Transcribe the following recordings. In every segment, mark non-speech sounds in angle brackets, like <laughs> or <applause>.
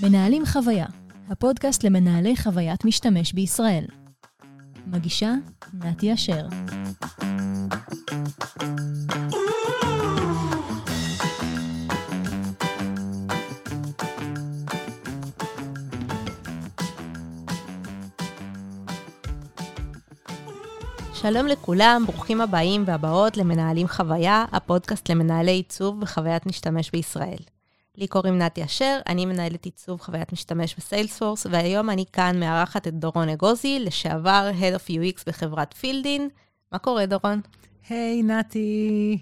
מנהלים חוויה, הפודקאסט למנהלי חוויית משתמש בישראל. מגישה, נתי אשר. שלום לכולם, ברוכים הבאים והבאות למנהלים חוויה, הפודקאסט למנהלי עיצוב וחוויית משתמש בישראל. לי קוראים נתי אשר, אני מנהלת עיצוב חוויית משתמש בסיילספורס, והיום אני כאן מארחת את דורון אגוזי, לשעבר Head of UX בחברת פילדין. מה קורה, דורון? היי, hey, נתי.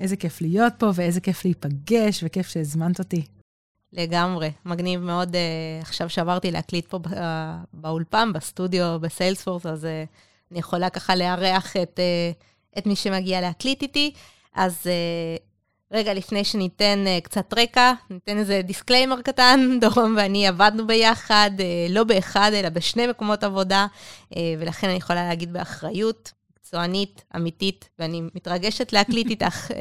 איזה כיף להיות פה, ואיזה כיף להיפגש, וכיף שהזמנת אותי. לגמרי, מגניב מאוד. Uh, עכשיו שעברתי להקליט פה באולפן, בסטודיו, בסיילספורס, אז uh, אני יכולה ככה לארח את, uh, את מי שמגיע להקליט איתי. אז uh, רגע לפני שניתן uh, קצת רקע, ניתן איזה דיסקליימר קטן, <laughs> דורון ואני עבדנו ביחד, uh, לא באחד, אלא בשני מקומות עבודה, uh, ולכן אני יכולה להגיד באחריות, מקצוענית, אמיתית, ואני מתרגשת להקליט איתך uh,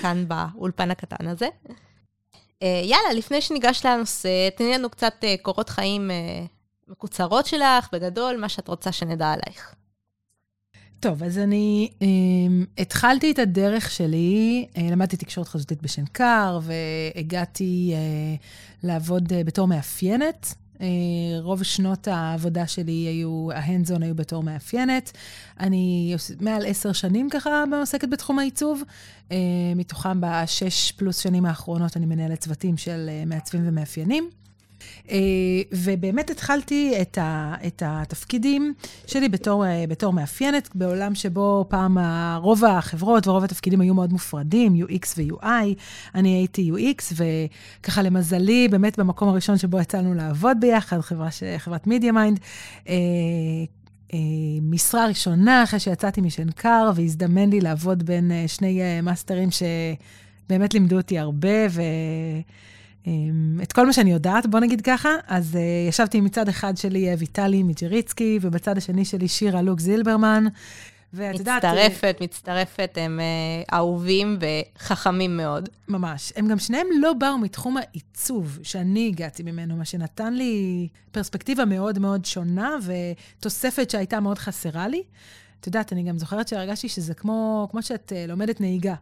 כאן באולפן הקטן הזה. Uh, יאללה, לפני שניגש לנושא, תני לנו קצת uh, קורות חיים uh, מקוצרות שלך, בגדול, מה שאת רוצה שנדע עלייך. טוב, אז אני um, התחלתי את הדרך שלי, uh, למדתי תקשורת חזותית בשנקר, והגעתי uh, לעבוד uh, בתור מאפיינת. Uh, רוב שנות העבודה שלי היו, ההנדזון היו בתור מאפיינת. אני מעל עשר שנים ככה עוסקת בתחום העיצוב. Uh, מתוכם בשש פלוס שנים האחרונות אני מנהלת צוותים של uh, מעצבים ומאפיינים. אה, ובאמת התחלתי את, ה, את התפקידים שלי בתור, אה, בתור מאפיינת, בעולם שבו פעם רוב החברות ורוב התפקידים היו מאוד מופרדים, UX ו-UI. אני הייתי UX, וככה למזלי, באמת במקום הראשון שבו יצאנו לעבוד ביחד, חברה ש, חברת MediaMind, אה, משרה ראשונה אחרי שיצאתי משנקר, והזדמן לי לעבוד בין שני מאסטרים שבאמת לימדו אותי הרבה, ו... אמ, את כל מה שאני יודעת, בוא נגיד ככה. אז uh, ישבתי מצד אחד שלי ויטלי מג'ריצקי, ובצד השני שלי שירה לוק זילברמן. ואת יודעת... מצטרפת, מצטרפת, הם uh, אהובים וחכמים מאוד. ממש. הם גם שניהם לא באו מתחום העיצוב שאני הגעתי ממנו, מה שנתן לי פרספקטיבה מאוד מאוד שונה ותוספת שהייתה מאוד חסרה לי. את יודעת, אני גם זוכרת שהרגשתי שזה כמו, כמו שאת לומדת נהיגה.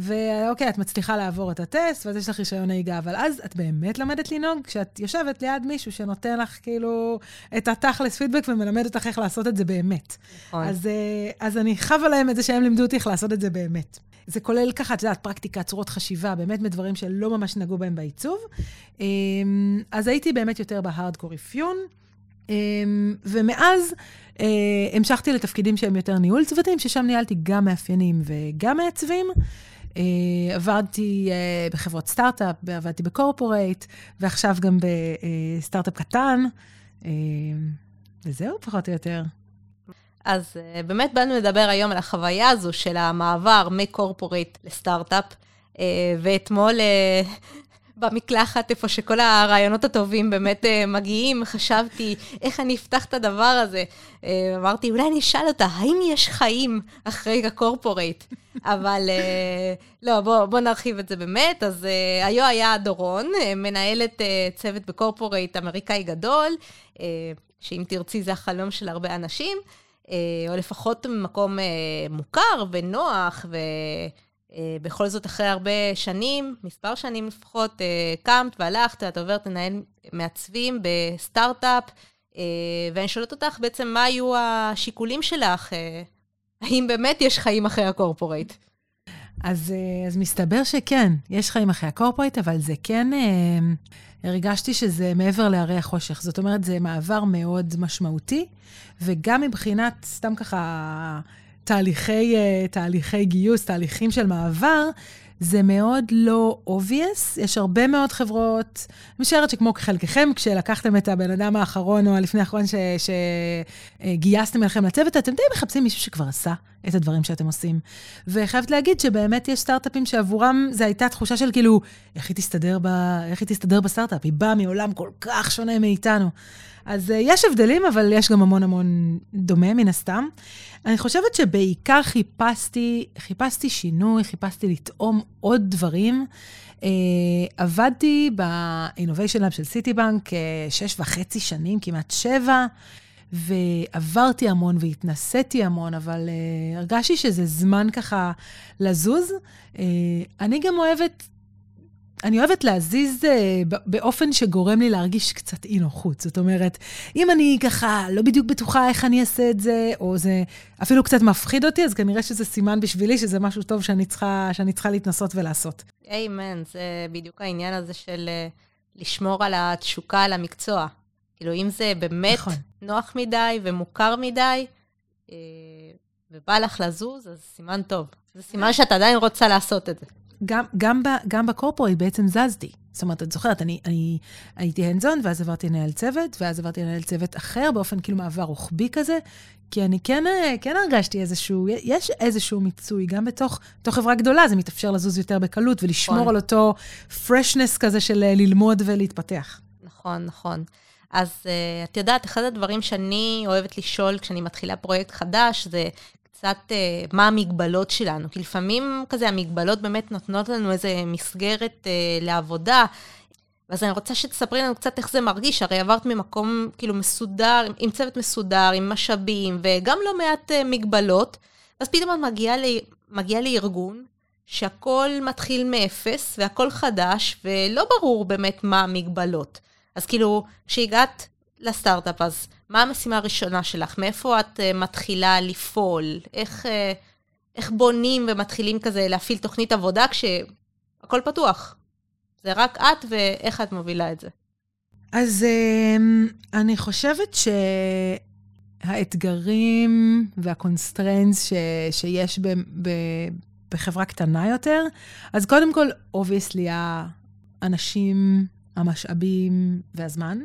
ואוקיי, את מצליחה לעבור את הטסט, ואז יש לך רישיון נהיגה, אבל אז את באמת למדת לנהוג כשאת יושבת ליד מישהו שנותן לך כאילו את התכלס פידבק ומלמד אותך איך לעשות את זה באמת. נכון. אז, אה, אז אני חווה להם את זה שהם לימדו אותי איך לעשות את זה באמת. זה כולל ככה, את יודעת, פרקטיקה, צורות חשיבה, באמת מדברים שלא ממש נגעו בהם בעיצוב. אמ, אז הייתי באמת יותר בהארדקור אפיון. אמ, ומאז אה, המשכתי לתפקידים שהם יותר ניהול צוותים, ששם ניהלתי גם מאפיינים וגם מעצבים. Uh, עבדתי uh, בחברות סטארט-אפ, עבדתי בקורפורייט, ועכשיו גם בסטארט-אפ קטן, uh, וזהו פחות או יותר. אז באמת באנו לדבר היום על החוויה הזו של המעבר מקורפורייט לסטארט-אפ, ואתמול במקלחת, איפה שכל הרעיונות הטובים באמת uh, מגיעים, חשבתי, איך אני אפתח את הדבר הזה? Uh, אמרתי, אולי אני אשאל אותה, האם יש חיים אחרי הקורפורייט? <laughs> אבל uh, לא, בואו בוא נרחיב את זה באמת. אז היו היה דורון, מנהלת צוות בקורפורייט אמריקאי גדול, שאם תרצי זה החלום של הרבה אנשים, או לפחות במקום uh, מוכר ונוח, ו... אה, בכל זאת, אחרי הרבה שנים, מספר שנים לפחות, אה, קמת והלכת, את עוברת לנהל מעצבים בסטארט-אפ, אה, ואני שואלת אותך בעצם, מה היו השיקולים שלך? האם באמת יש חיים אחרי הקורפורייט? אז, אז מסתבר שכן, יש חיים אחרי הקורפורייט, אבל זה כן, הרגשתי שזה מעבר להרי החושך. זאת אומרת, זה מעבר מאוד משמעותי, וגם מבחינת, סתם ככה, תהליכי, uh, תהליכי גיוס, תהליכים של מעבר, זה מאוד לא obvious. יש הרבה מאוד חברות, אני משערת שכמו חלקכם, כשלקחתם את הבן אדם האחרון או הלפני האחרון שגייסתם אליכם לצוות, אתם די מחפשים מישהו שכבר עשה את הדברים שאתם עושים. וחייבת להגיד שבאמת יש סטארט-אפים שעבורם זו הייתה תחושה של כאילו, איך היא תסתדר, ב... איך היא תסתדר בסטארט-אפ? היא באה מעולם כל כך שונה מאיתנו. אז uh, יש הבדלים, אבל יש גם המון המון דומה מן הסתם. אני חושבת שבעיקר חיפשתי, חיפשתי שינוי, חיפשתי לטעום עוד דברים. Uh, עבדתי ב-Innovation Lab של סיטיבנק שש וחצי שנים, כמעט שבע, ועברתי המון והתנסיתי המון, אבל uh, הרגשתי שזה זמן ככה לזוז. Uh, אני גם אוהבת אני אוהבת להזיז uh, באופן שגורם לי להרגיש קצת אי נוחות. זאת אומרת, אם אני ככה לא בדיוק בטוחה איך אני אעשה את זה, או זה אפילו קצת מפחיד אותי, אז כנראה שזה סימן בשבילי שזה משהו טוב שאני צריכה, שאני צריכה להתנסות ולעשות. איימן, זה בדיוק העניין הזה של לשמור על התשוקה, על המקצוע. כאילו, אם זה באמת נכון. נוח מדי ומוכר מדי, uh, ובא לך לזוז, אז סימן טוב. זה סימן שאת עדיין רוצה לעשות את זה. גם, גם, ב, גם בקורפורט בעצם זזתי. זאת אומרת, את זוכרת, אני, אני הייתי הנדזון, ואז עברתי לנהל צוות, ואז עברתי לנהל צוות אחר, באופן כאילו מעבר רוחבי כזה, כי אני כן, כן הרגשתי איזשהו, יש איזשהו מיצוי, גם בתוך, בתוך חברה גדולה, זה מתאפשר לזוז יותר בקלות, ולשמור נכון. על אותו freshness כזה של אה, ללמוד ולהתפתח. נכון, נכון. אז uh, את יודעת, אחד הדברים שאני אוהבת לשאול כשאני מתחילה פרויקט חדש, זה קצת uh, מה המגבלות שלנו. כי לפעמים כזה המגבלות באמת נותנות לנו איזה מסגרת uh, לעבודה. אז אני רוצה שתספרי לנו קצת איך זה מרגיש, הרי עברת ממקום כאילו מסודר, עם, עם צוות מסודר, עם משאבים, וגם לא מעט uh, מגבלות, אז פתאום את מגיעה, ל, מגיעה לארגון שהכל מתחיל מאפס והכל חדש, ולא ברור באמת מה המגבלות. אז כאילו, כשהגעת לסטארט-אפ, אז מה המשימה הראשונה שלך? מאיפה את uh, מתחילה לפעול? איך, uh, איך בונים ומתחילים כזה להפעיל תוכנית עבודה כשהכול פתוח? זה רק את ואיך את מובילה את זה. אז uh, אני חושבת שהאתגרים וה constraints ש, שיש ב, ב, בחברה קטנה יותר, אז קודם כל, obviously, האנשים, המשאבים והזמן.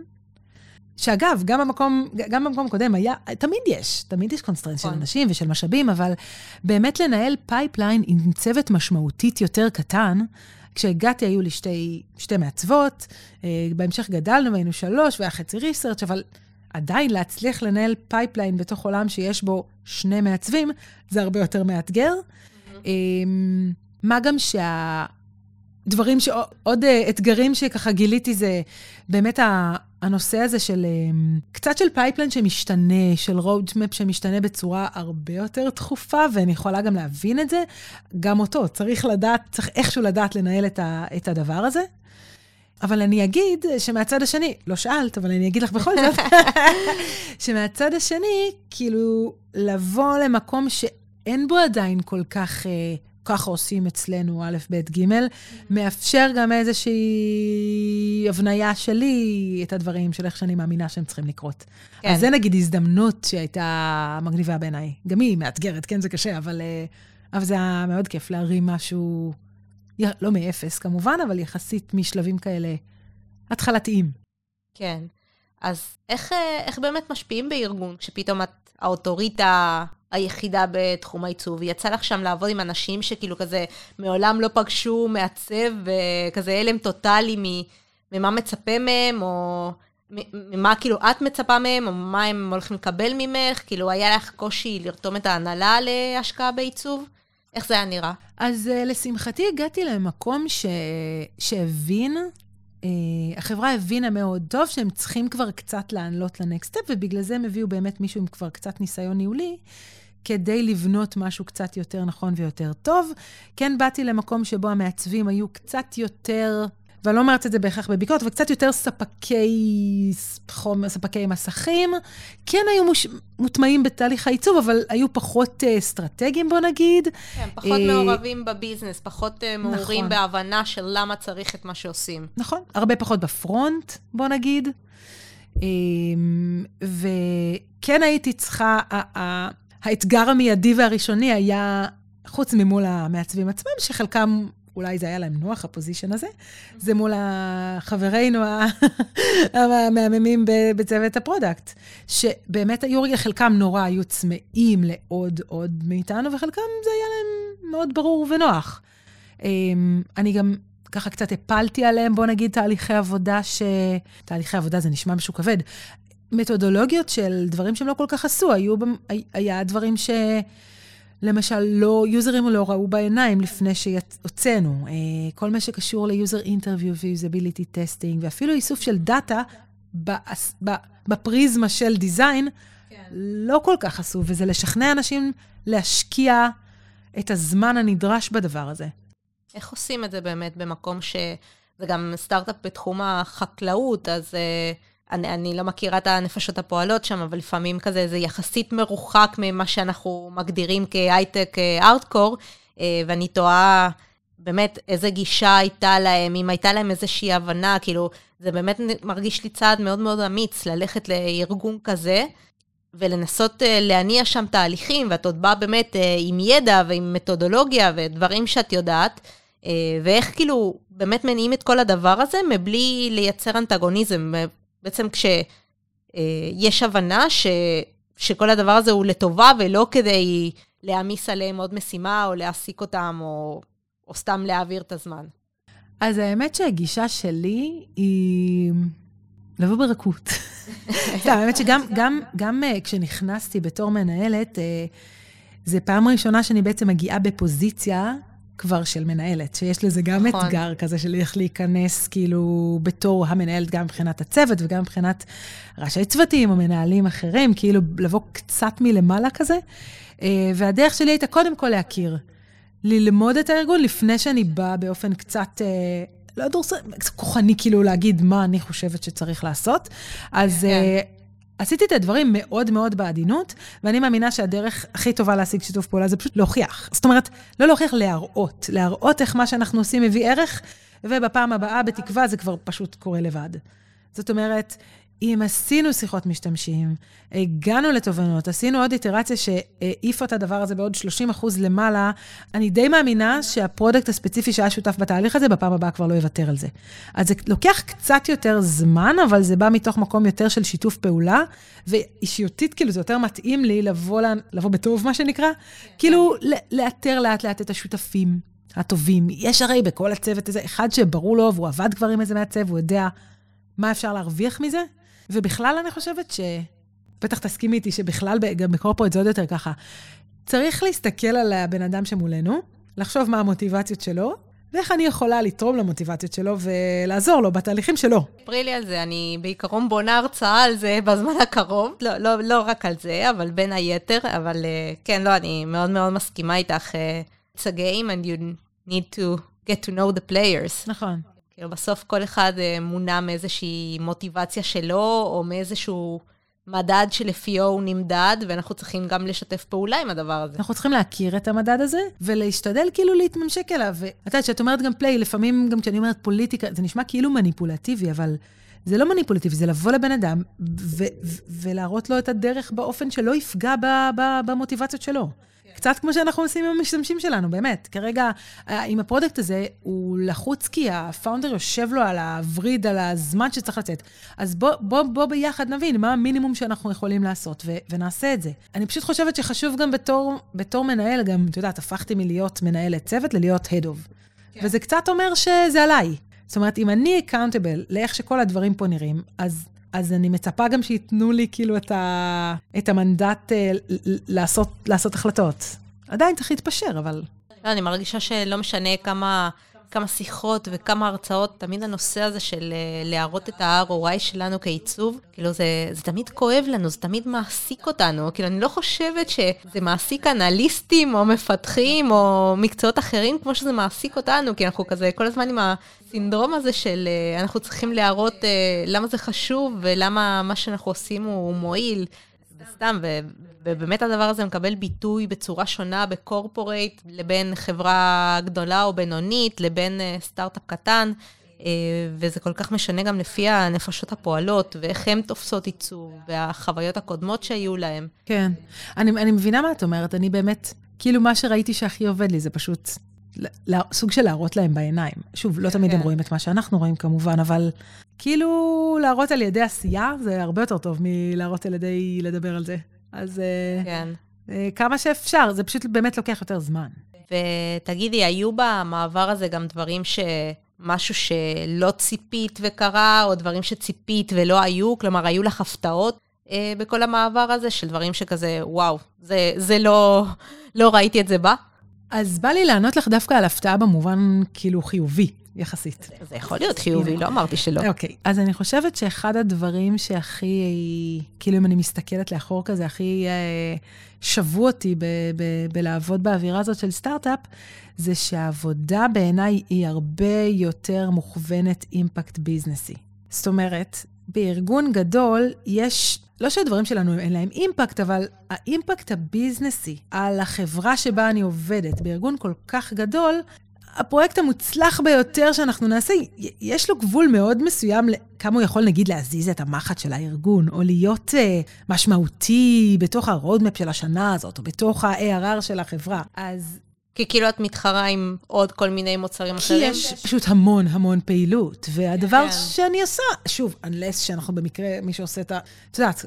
שאגב, גם במקום, גם במקום הקודם היה, תמיד יש, תמיד יש constraints של נכון. אנשים ושל משאבים, אבל באמת לנהל pipeline עם צוות משמעותית יותר קטן, כשהגעתי היו לי שתי, שתי מעצבות, אה, בהמשך גדלנו והיינו שלוש, והיה חצי research, אבל עדיין להצליח לנהל pipeline בתוך עולם שיש בו שני מעצבים, זה הרבה יותר מאתגר. Mm-hmm. מה גם שה... דברים שעוד אה, אתגרים שככה גיליתי זה באמת הנושא הזה של אמ, קצת של pipeline שמשתנה, של roadmap שמשתנה בצורה הרבה יותר תכופה, ואני יכולה גם להבין את זה. גם אותו, צריך לדעת, צריך איכשהו לדעת לנהל את, ה, את הדבר הזה. אבל אני אגיד שמהצד השני, לא שאלת, אבל אני אגיד לך בכל זאת, <laughs> שמהצד השני, כאילו, לבוא למקום שאין בו עדיין כל כך... ככה עושים אצלנו, א', ב', ג', מאפשר גם איזושהי הבניה שלי את הדברים של איך שאני מאמינה שהם צריכים לקרות. כן. אז זה נגיד הזדמנות שהייתה מגניבה בעיניי. גם היא מאתגרת, כן, זה קשה, אבל, אה, אבל זה היה מאוד כיף להרים משהו, לא מאפס כמובן, אבל יחסית משלבים כאלה התחלתיים. כן. אז איך, אה, איך באמת משפיעים בארגון כשפתאום את האוטוריטה היחידה בתחום העיצוב. יצא לך שם לעבוד עם אנשים שכאילו כזה מעולם לא פגשו מעצב, וכזה הלם טוטאלי ממה מצפה מהם, או ממה כאילו את מצפה מהם, או מה הם הולכים לקבל ממך, כאילו היה לך קושי לרתום את ההנהלה להשקעה בעיצוב? איך זה היה נראה? אז uh, לשמחתי הגעתי למקום ש... שהבין, uh, החברה הבינה מאוד טוב שהם צריכים כבר קצת לעלות לנקסט סטפ, ובגלל זה הם הביאו באמת מישהו עם כבר קצת ניסיון ניהולי, כדי לבנות משהו קצת יותר נכון ויותר טוב. כן באתי למקום שבו המעצבים היו קצת יותר, ואני לא אומרת את זה בהכרח בביקורת, אבל קצת יותר ספקי חומר, ספקי מסכים. כן היו מוש... מוטמעים בתהליך העיצוב, אבל היו פחות uh, אסטרטגיים, בוא נגיד. כן, פחות uh, מעורבים בביזנס, פחות uh, מעורים נכון. בהבנה של למה צריך את מה שעושים. נכון, הרבה פחות בפרונט, בוא נגיד. Um, וכן הייתי צריכה, האתגר המיידי והראשוני היה, חוץ ממול המעצבים עצמם, שחלקם, אולי זה היה להם נוח, הפוזיישן הזה, זה מול חברינו <laughs> המהממים בצוות ה product, שבאמת היו, חלקם נורא היו צמאים לעוד עוד מאיתנו, וחלקם זה היה להם מאוד ברור ונוח. אמ, אני גם ככה קצת הפלתי עליהם, בוא נגיד, תהליכי עבודה ש... תהליכי עבודה זה נשמע משהו כבד. מתודולוגיות של דברים שהם לא כל כך עשו, היו, היה דברים ש... למשל, לא, יוזרים לא ראו בעיניים לפני שהוצאנו. כל מה שקשור ל user interview ו usability testing, ואפילו איסוף של data בפריזמה של דיזיין, כן. לא כל כך עשו, וזה לשכנע אנשים להשקיע את הזמן הנדרש בדבר הזה. איך עושים את זה באמת במקום ש... זה גם סטארט-אפ בתחום החקלאות, אז uh, אני, אני לא מכירה את הנפשות הפועלות שם, אבל לפעמים כזה זה יחסית מרוחק ממה שאנחנו מגדירים כהייטק ארטקור, uh, ואני תוהה באמת איזה גישה הייתה להם, אם הייתה להם איזושהי הבנה, כאילו, זה באמת מרגיש לי צעד מאוד מאוד אמיץ ללכת לארגון כזה. ולנסות uh, להניע שם תהליכים, ואת עוד באה באמת עם ידע ועם מתודולוגיה ודברים שאת יודעת, ואיך כאילו באמת מניעים את כל הדבר הזה מבלי לייצר אנטגוניזם. בעצם כשיש uh, הבנה ש, שכל הדבר הזה הוא לטובה ולא כדי להעמיס עליהם עוד משימה או להעסיק אותם או, או סתם להעביר את הזמן. אז האמת שהגישה שלי היא... לבוא ברכות. <laughs> סתם, האמת שגם גם, גם uh, כשנכנסתי בתור מנהלת, uh, זה פעם ראשונה שאני בעצם מגיעה בפוזיציה כבר של מנהלת, שיש לזה גם נכון. אתגר כזה של איך להיכנס כאילו בתור המנהלת, גם מבחינת הצוות וגם מבחינת ראשי צוותים או מנהלים אחרים, כאילו לבוא קצת מלמעלה כזה. Uh, והדרך שלי הייתה קודם כל להכיר. ללמוד את הארגון לפני שאני באה באופן קצת לא דורסני, כוחני כאילו להגיד מה אני חושבת שצריך לעשות. אז כן. uh, עשיתי את הדברים מאוד מאוד בעדינות, ואני מאמינה שהדרך הכי טובה להשיג שיתוף פעולה זה פשוט להוכיח. זאת אומרת, לא להוכיח, להראות. להראות איך מה שאנחנו עושים מביא ערך, ובפעם הבאה, בתקווה, זה כבר פשוט קורה לבד. זאת אומרת, אם עשינו שיחות משתמשים, הגענו לתובנות, עשינו עוד איטרציה שהעיפה את הדבר הזה בעוד 30 אחוז למעלה, אני די מאמינה שה product הספציפי שהיה שותף בתהליך הזה, בפעם הבאה כבר לא יוותר על זה. אז זה לוקח קצת יותר זמן, אבל זה בא מתוך מקום יותר של שיתוף פעולה, ואישיותית, כאילו, זה יותר מתאים לי לבוא, לה, לבוא בטוב, מה שנקרא, כאילו, לאתר לאט-לאט את השותפים הטובים. יש הרי בכל הצוות הזה אחד שברור לו, והוא עבד כבר עם איזה מעצב, הוא יודע מה אפשר להרוויח מזה. ובכלל, אני חושבת ש... בטח תסכימי איתי שבכלל, גם בקורפורט זה עוד יותר ככה. צריך להסתכל על הבן אדם שמולנו, לחשוב מה המוטיבציות שלו, ואיך אני יכולה לתרום למוטיבציות שלו ולעזור לו בתהליכים שלו. ספרי לי על זה, אני בעיקרון בונה הרצאה על זה בזמן הקרוב. לא, לא, לא רק על זה, אבל בין היתר, אבל אה, כן, לא, אני מאוד מאוד מסכימה איתך. it's a game and you need to get to know the players. נכון. כאילו בסוף כל אחד אה, מונע מאיזושהי מוטיבציה שלו, או מאיזשהו מדד שלפיו הוא נמדד, ואנחנו צריכים גם לשתף פעולה עם הדבר הזה. אנחנו צריכים להכיר את המדד הזה, ולהשתדל כאילו להתממשק אליו. ואת יודעת, כשאת אומרת גם פליי, לפעמים גם כשאני אומרת פוליטיקה, זה נשמע כאילו מניפולטיבי, אבל זה לא מניפולטיבי, זה לבוא לבן אדם ו- ו- ולהראות לו את הדרך באופן שלא יפגע ב- ב- במוטיבציות שלו. קצת כמו שאנחנו עושים עם המשתמשים שלנו, באמת. כרגע, אה, עם ה product הזה, הוא לחוץ כי ה founder יושב לו על הווריד, על הזמן שצריך לצאת. אז בוא, בוא, בוא ביחד נבין מה המינימום שאנחנו יכולים לעשות, ו- ונעשה את זה. אני פשוט חושבת שחשוב גם בתור, בתור מנהל, גם, את יודעת, הפכתי מלהיות מנהלת צוות ללהיות head of. כן. וזה קצת אומר שזה עליי. זאת אומרת, אם אני accountable לאיך שכל הדברים פה נראים, אז אז אני מצפה גם שייתנו לי כאילו את, ה, את המנדט אה, לעשות, לעשות החלטות. עדיין צריך להתפשר, אבל... לא, אני מרגישה שלא משנה כמה, כמה שיחות וכמה הרצאות, תמיד הנושא הזה של אה, להראות את ה-ROI שלנו כעיצוב, כאילו זה, זה תמיד כואב לנו, זה תמיד מעסיק אותנו. כאילו, אני לא חושבת שזה מעסיק אנליסטים או מפתחים או מקצועות אחרים כמו שזה מעסיק אותנו, כי אנחנו כזה כל הזמן עם הסינדרום הזה של אה, אנחנו צריכים להראות אה, למה זה חשוב ולמה מה שאנחנו עושים הוא מועיל. סתם, ובאמת הדבר הזה מקבל ביטוי בצורה שונה בקורפורייט, לבין חברה גדולה או בינונית, לבין אה, סטארט-אפ קטן, אה, וזה כל כך משנה גם לפי הנפשות הפועלות, ואיך הן תופסות עיצוב, והחוויות הקודמות שהיו להן. כן. אני, אני מבינה מה את אומרת, אני באמת, כאילו מה שראיתי שהכי עובד לי זה פשוט סוג של להראות להם בעיניים. שוב, לא תמיד הם כן. רואים את מה שאנחנו רואים כמובן, אבל כאילו להראות על ידי עשייה זה הרבה יותר טוב מלהראות על ידי לדבר על זה. אז אה, כן. אה, כמה שאפשר, זה פשוט באמת לוקח יותר זמן. ותגידי, היו במעבר הזה גם דברים ש... משהו שלא ציפית וקרה, או דברים שציפית ולא היו? כלומר, היו לך הפתעות אה, בכל המעבר הזה, של דברים שכזה, וואו, זה, זה לא, לא ראיתי את זה בא? אז בא לי לענות לך דווקא על הפתעה במובן כאילו חיובי, יחסית. זה יכול להיות חיובי, לא אמרתי שלא. אוקיי, אז אני חושבת שאחד הדברים שהכי, כאילו אם אני מסתכלת לאחור כזה, הכי אה, שבו אותי בלעבוד באווירה הזאת של סטארט-אפ, זה שהעבודה בעיניי היא הרבה יותר מוכוונת אימפקט ביזנסי. זאת אומרת, בארגון גדול יש, לא שהדברים שלנו אין להם אימפקט, אבל האימפקט הביזנסי על החברה שבה אני עובדת, בארגון כל כך גדול, הפרויקט המוצלח ביותר שאנחנו נעשה, יש לו גבול מאוד מסוים לכמה הוא יכול, נגיד, להזיז את המחט של הארגון, או להיות uh, משמעותי בתוך הרודמפ של השנה הזאת, או בתוך ה-ARR של החברה. אז כי כאילו את מתחרה עם עוד כל מיני מוצרים אחרים. כי יש פשוט המון המון פעילות. והדבר כן. שאני עושה, שוב, unless שאנחנו במקרה, מי שעושה את ה... את יודעת,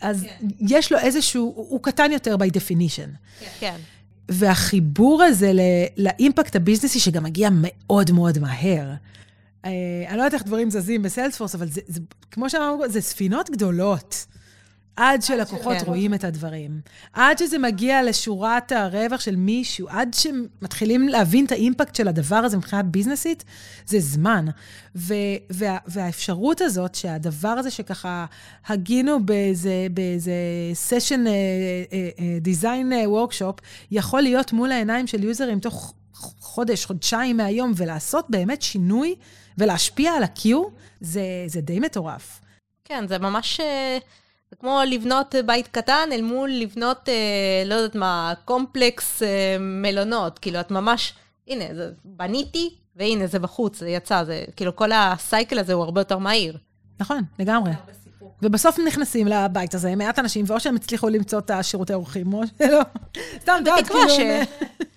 אז כן. יש לו איזשהו, הוא קטן יותר by definition. כן. והחיבור הזה לאימפקט הביזנסי, שגם מגיע מאוד מאוד מהר. אה, אני לא יודעת איך דברים זזים בסיילספורס, אבל זה, זה, כמו שאמרנו, זה ספינות גדולות. עד שלקוחות כן. רואים את הדברים. עד שזה מגיע לשורת הרווח של מישהו, עד שמתחילים להבין את האימפקט של הדבר הזה מבחינת ביזנסית, זה זמן. ו- וה- והאפשרות הזאת, שהדבר הזה שככה הגינו באיזה, באיזה session design workshop, יכול להיות מול העיניים של יוזרים תוך חודש, חודשיים מהיום, ולעשות באמת שינוי ולהשפיע על ה-Q, זה, זה די מטורף. כן, זה ממש... זה כמו לבנות בית קטן אל מול לבנות, אה, לא יודעת מה, קומפלקס אה, מלונות. כאילו, את ממש, הנה, זה, בניתי, והנה, זה בחוץ, זה יצא, זה, כאילו, כל ה cycle הזה הוא הרבה יותר מהיר. נכון, לגמרי. ובסוף נכנסים לבית הזה מעט אנשים, ואו שהם הצליחו למצוא את השירותי אורחים, או שלא. סתם, את יודעת, כאילו...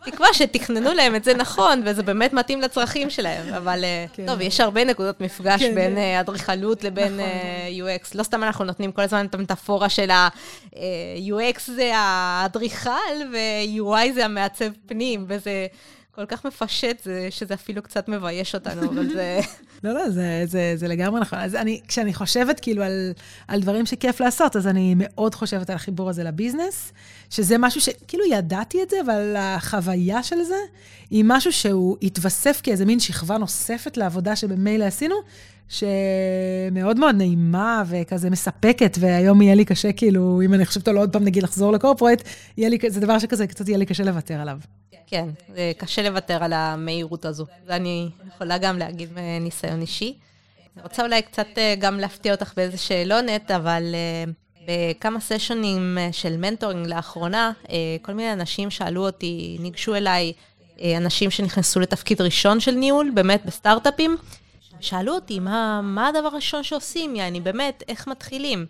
תקווה שתכננו להם את זה נכון, וזה באמת מתאים לצרכים שלהם. אבל אה, כן. טוב, יש הרבה נקודות מפגש כן, בין אה, אדריכלות לבין נכון. אה, UX. לא סתם אנחנו נותנים כל הזמן את המטאפורה של ה-UX זה האדריכל, ו-UI זה המעצב פנים, וזה... כל כך מפשט, זה, שזה אפילו קצת מבייש אותנו, אבל זה... <laughs> לא, לא, זה, זה, זה לגמרי נכון. אז אני, כשאני חושבת כאילו על, על דברים שכיף לעשות, אז אני מאוד חושבת על החיבור הזה לביזנס, שזה משהו שכאילו ידעתי את זה, אבל החוויה של זה היא משהו שהוא התווסף כאיזה מין שכבה נוספת לעבודה שבמילא עשינו, שמאוד מאוד נעימה וכזה מספקת, והיום יהיה לי קשה, כאילו, אם אני חושבת על עוד פעם, נגיד, לחזור לקורפורט, לי, זה דבר שכזה, קצת יהיה לי קשה לוותר עליו. כן, זה קשה לוותר על המהירות הזו. ואני יכולה גם להגיד מניסיון אישי. אני רוצה אולי קצת אה, גם להפתיע אותך באיזה שאלונת, אבל אה, בכמה סשונים אה, של מנטורינג לאחרונה, כל מיני אנשים שאלו אותי, ניגשו אליי, אנשים שנכנסו לתפקיד ראשון של ניהול, באמת בסטארט-אפים, שאלו אותי, מה, מה הדבר הראשון שעושים, יעני, באמת, איך מתחילים?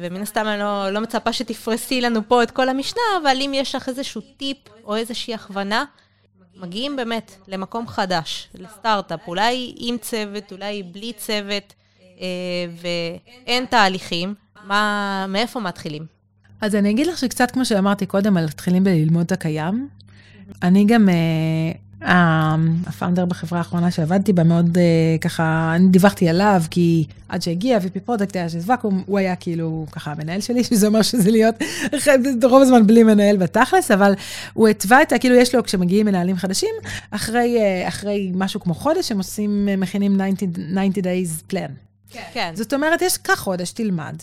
ומן הסתם אני לא, לא מצפה שתפרסי לנו פה את כל המשנה, אבל אם יש לך איזשהו טיפ או איזושהי הכוונה, מגיעים באמת למקום חדש, לסטארט-אפ, אולי עם צוות, אולי בלי צוות, אה, ואין תהליכים, מה, מאיפה מתחילים? אז אני אגיד לך שקצת כמו שאמרתי קודם, מתחילים בללמוד את הקיים. אני גם אה, ה founder בחברה האחרונה שעבדתי בה מאוד uh, ככה, אני דיווחתי עליו, כי עד שהגיע VP product היה שזה ואקום, הוא היה כאילו ככה המנהל שלי, <laughs> שזה אומר שזה להיות <laughs> רוב הזמן בלי מנהל בתכלס, אבל הוא התווה את ה... כאילו יש לו, כשמגיעים מנהלים חדשים, אחרי, uh, אחרי משהו כמו חודש, הם עושים, מכינים 90, 90 days plan. כן. כן. זאת אומרת, יש כך חודש, תלמד.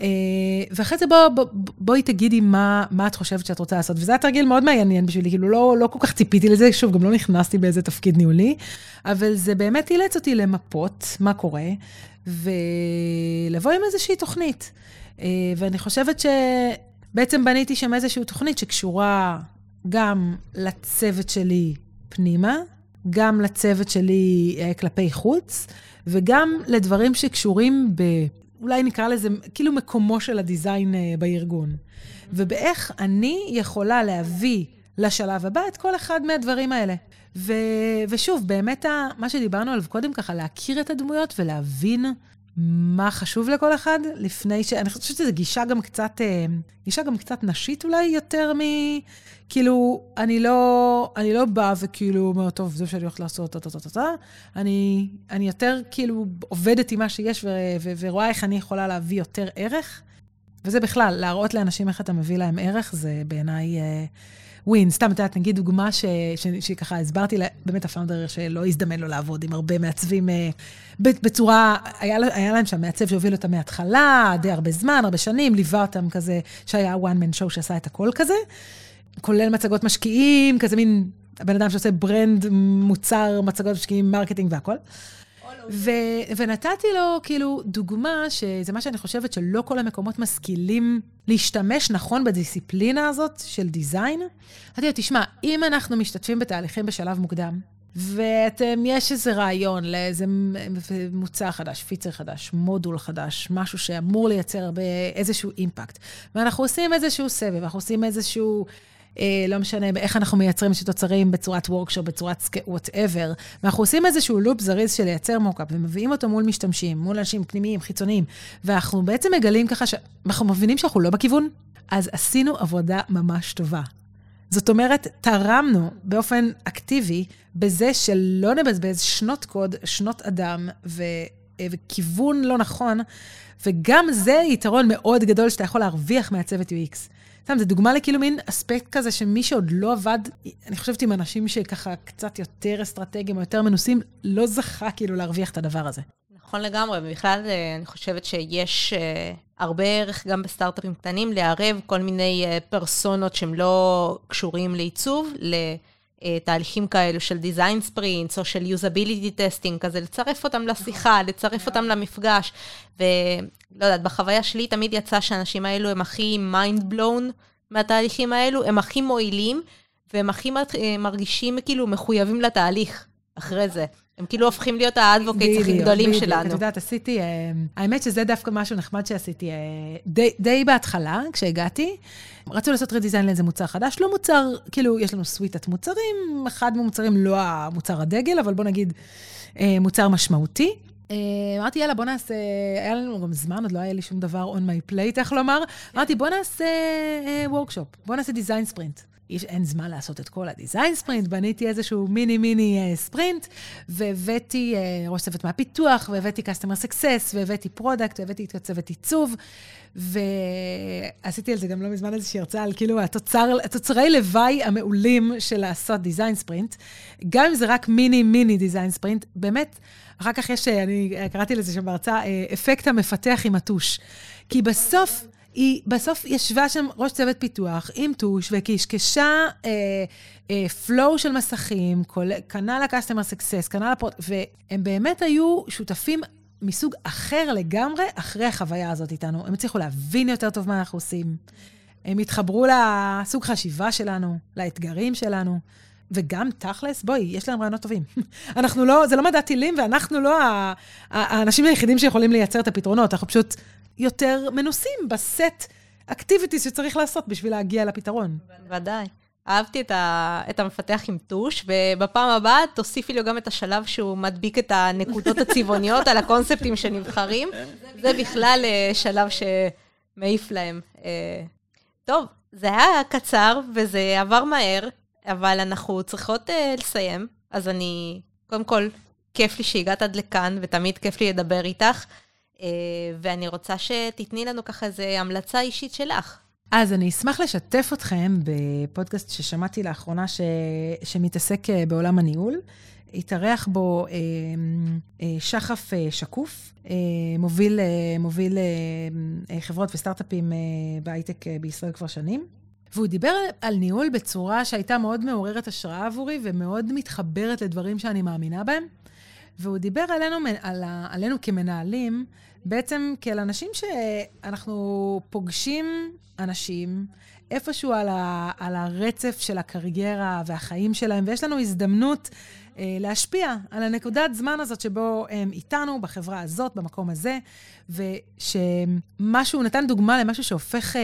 אה, ואחרי זה בוא, בוא, בואי תגידי מה, מה את חושבת שאת רוצה לעשות. וזה היה תרגיל מאוד מעניין בשבילי, כאילו לא, לא כל כך ציפיתי לזה, שוב, גם לא נכנסתי באיזה תפקיד ניהולי, אבל זה באמת אילץ אותי למפות מה קורה, ולבוא עם איזושהי תוכנית. אה, ואני חושבת שבעצם בניתי שם איזושהי תוכנית שקשורה גם לצוות שלי פנימה, גם לצוות שלי אה, כלפי חוץ, וגם לדברים שקשורים ב... אולי נקרא לזה, כאילו מקומו של הדיזיין אה, בארגון. ובאיך אני יכולה להביא לשלב הבא את כל אחד מהדברים האלה. ו, ושוב, באמת, ה, מה שדיברנו עליו קודם ככה, להכיר את הדמויות ולהבין מה חשוב לכל אחד, לפני ש... אני חושבת שזו גישה גם קצת, אה, גישה גם קצת נשית אולי, יותר מ... כאילו, אני לא, אני לא באה וכאילו אומרת, טוב, זה שאני הולכת לעשות, טה טה טה טה טה. אני, אני יותר כאילו עובדת עם מה שיש ו, ו, ורואה איך אני יכולה להביא יותר ערך. וזה בכלל, להראות לאנשים איך אתה מביא להם ערך, זה בעיניי אה, win. סתם, את יודעת, נגיד דוגמה ש, ש, שככה הסברתי, לה, באמת ה founder שלא הזדמן לו לעבוד עם הרבה מעצבים אה, בצורה, היה, היה להם שם מעצב שהוביל אותם מההתחלה, די הרבה זמן, הרבה שנים, ליווה אותם כזה, שהיה one man show שעשה את הכל כזה. כולל מצגות משקיעים, כזה מין הבן אדם שעושה brand, מוצר, מצגות משקיעים, marketing והכל. ו- ונתתי לו כאילו דוגמה, שזה מה שאני חושבת שלא כל המקומות משכילים להשתמש נכון בדיסציפלינה הזאת של design. אמרתי לו, תשמע, אם אנחנו משתתפים בתהליכים בשלב מוקדם, ואתם, יש איזה רעיון לאיזה מוצר חדש, feature חדש, מודול חדש, משהו שאמור לייצר הרבה, איזשהו אימפקט. ואנחנו עושים איזשהו סבב, אנחנו עושים איזשהו לא משנה איך אנחנו מייצרים את התוצרים בצורת workshop, בצורת whatever, ואנחנו עושים איזשהו loop זריז של לייצר mockup, ומביאים אותו מול משתמשים, מול אנשים פנימיים, חיצוניים, ואנחנו בעצם מגלים ככה שאנחנו מבינים שאנחנו לא בכיוון, אז עשינו עבודה ממש טובה. זאת אומרת, תרמנו באופן אקטיבי בזה שלא נבזבז שנות קוד, שנות אדם ו... אה, וכיוון לא נכון, וגם זה יתרון מאוד גדול שאתה יכול להרוויח מהצוות UX. סתם, זו דוגמה לכאילו מין אספקט כזה שמי שעוד לא עבד, אני חושבת עם אנשים שככה קצת יותר אסטרטגיים או יותר מנוסים, לא זכה כאילו להרוויח את הדבר הזה. נכון לגמרי, ובכלל אה, אני חושבת שיש uh, הרבה ערך גם בסטארט-אפים קטנים לערב כל מיני uh, פרסונות שהם לא קשורים לעיצוב, לתהליכים כאלו של design sprints או של usability testing, כזה לצרף אותם לשיחה, לצרף אותם למפגש. ולא יודעת, בחוויה שלי תמיד יצא שהאנשים האלו הם הכי mind blown מהתהליכים האלו, הם הכי מועילים, והם הכי מרגישים כאילו מחויבים לתהליך אחרי זה. הם כאילו הופכים להיות ה advocates הכי גדולים בדיוק. שלנו. את יודעת, עשיתי, אה, האמת שזה דווקא משהו נחמד שעשיתי אה, די, די בהתחלה, כשהגעתי. רצו לעשות redesign לאיזה מוצר חדש, לא מוצר, כאילו, יש לנו סוויטת מוצרים, אחד מהמוצרים לא המוצר הדגל, אבל בוא נגיד אה, מוצר משמעותי. אמרתי, יאללה, בוא נעשה, היה לנו גם זמן, עוד לא היה לי שום דבר on my plate, איך לומר. אמרתי, בוא נעשה workshop, בוא נעשה design sprint. אין זמן לעשות את כל ה design sprint, בניתי איזשהו מיני מיני uh, sprint, והבאתי uh, ראש צוות מהפיתוח, והבאתי customer success, והבאתי product, והבאתי את צוות עיצוב, ועשיתי על זה גם לא מזמן איזושהי הרצאה על כאילו התוצר, התוצרי לוואי המעולים של לעשות design sprint, גם אם זה רק מיני מיני design sprint, באמת, אחר כך יש, אה, אני קראתי לזה שם בהרצאה, אפקט המפתח עם הטוש. כי בסוף... היא בסוף ישבה שם ראש צוות פיתוח עם טוש וקשקשה אה, אה, פלואו של מסכים, כנ"ל ה-customer success, כנ"ל הפרוט... והם באמת היו שותפים מסוג אחר לגמרי אחרי החוויה הזאת איתנו. הם הצליחו להבין יותר טוב מה אנחנו עושים. הם התחברו לסוג חשיבה שלנו, לאתגרים שלנו. וגם תכלס, בואי, יש להם רעיונות טובים. <laughs> אנחנו לא, זה לא מדע טילים, ואנחנו לא האנשים היחידים שיכולים לייצר את הפתרונות, אנחנו פשוט יותר מנוסים בסט אקטיביטיז שצריך לעשות בשביל להגיע לפתרון. ודאי. אהבתי את, ה, את המפתח עם טוש, ובפעם הבאה תוסיפי לו גם את השלב שהוא מדביק את הנקודות הצבעוניות על הקונספטים שנבחרים. זה בכלל אה, שלב שמעיף להם. אה, טוב, זה היה קצר וזה עבר מהר, אבל אנחנו צריכות uh, לסיים. אז אני, קודם כל, כיף לי שהגעת עד לכאן, ותמיד כיף לי לדבר איתך. Uh, ואני רוצה שתתני לנו ככה איזו המלצה אישית שלך. אז אני אשמח לשתף אתכם בפודקאסט ששמעתי לאחרונה ש... שמתעסק אה, בעולם הניהול. התארח בו אה, אה, שחף אה, שקוף, אה, מוביל, אה, מוביל אה, חברות וסטארט-אפים אה, בהייטק אה, בישראל כבר שנים. והוא דיבר על ניהול בצורה שהייתה מאוד מעוררת השראה עבורי ומאוד מתחברת לדברים שאני מאמינה בהם. והוא דיבר עלינו, על, עלינו כמנהלים, בעצם כאל אנשים שאנחנו פוגשים אנשים איפשהו על, ה, על הרצף של הקריירה והחיים שלהם, ויש לנו הזדמנות להשפיע על הנקודת זמן הזאת שבו הם איתנו, בחברה הזאת, במקום הזה, ושמשהו, נתן דוגמה למשהו שהופך, אה,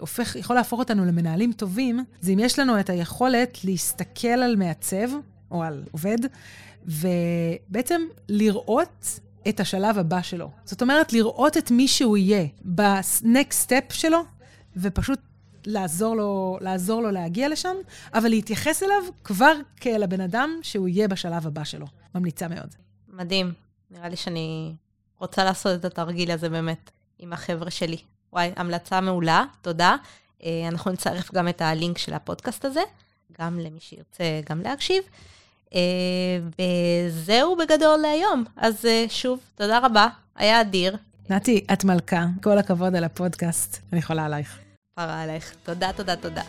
הופך, יכול להפוך אותנו למנהלים טובים, זה אם יש לנו את היכולת להסתכל על מעצב, או על עובד, ובעצם לראות את השלב הבא שלו. זאת אומרת, לראות את מי שהוא יהיה ב-next step שלו, ופשוט לעזור לו, לעזור לו להגיע לשם, אבל להתייחס אליו כבר כאל הבן אדם שהוא יהיה בשלב הבא שלו. ממליצה מאוד. מדהים. נראה לי שאני רוצה לעשות את התרגיל הזה באמת עם החבר'ה שלי. וואי, המלצה מעולה, תודה. אה, אנחנו נצרף גם את הלינק של הפודקאסט הזה, גם למי שירצה גם להקשיב. אה, וזהו בגדול להיום. אז אה, שוב, תודה רבה, היה אדיר. נתי, את מלכה, כל הכבוד על הפודקאסט, אני יכולה עלייך. פרה עלייך. תודה, תודה, תודה.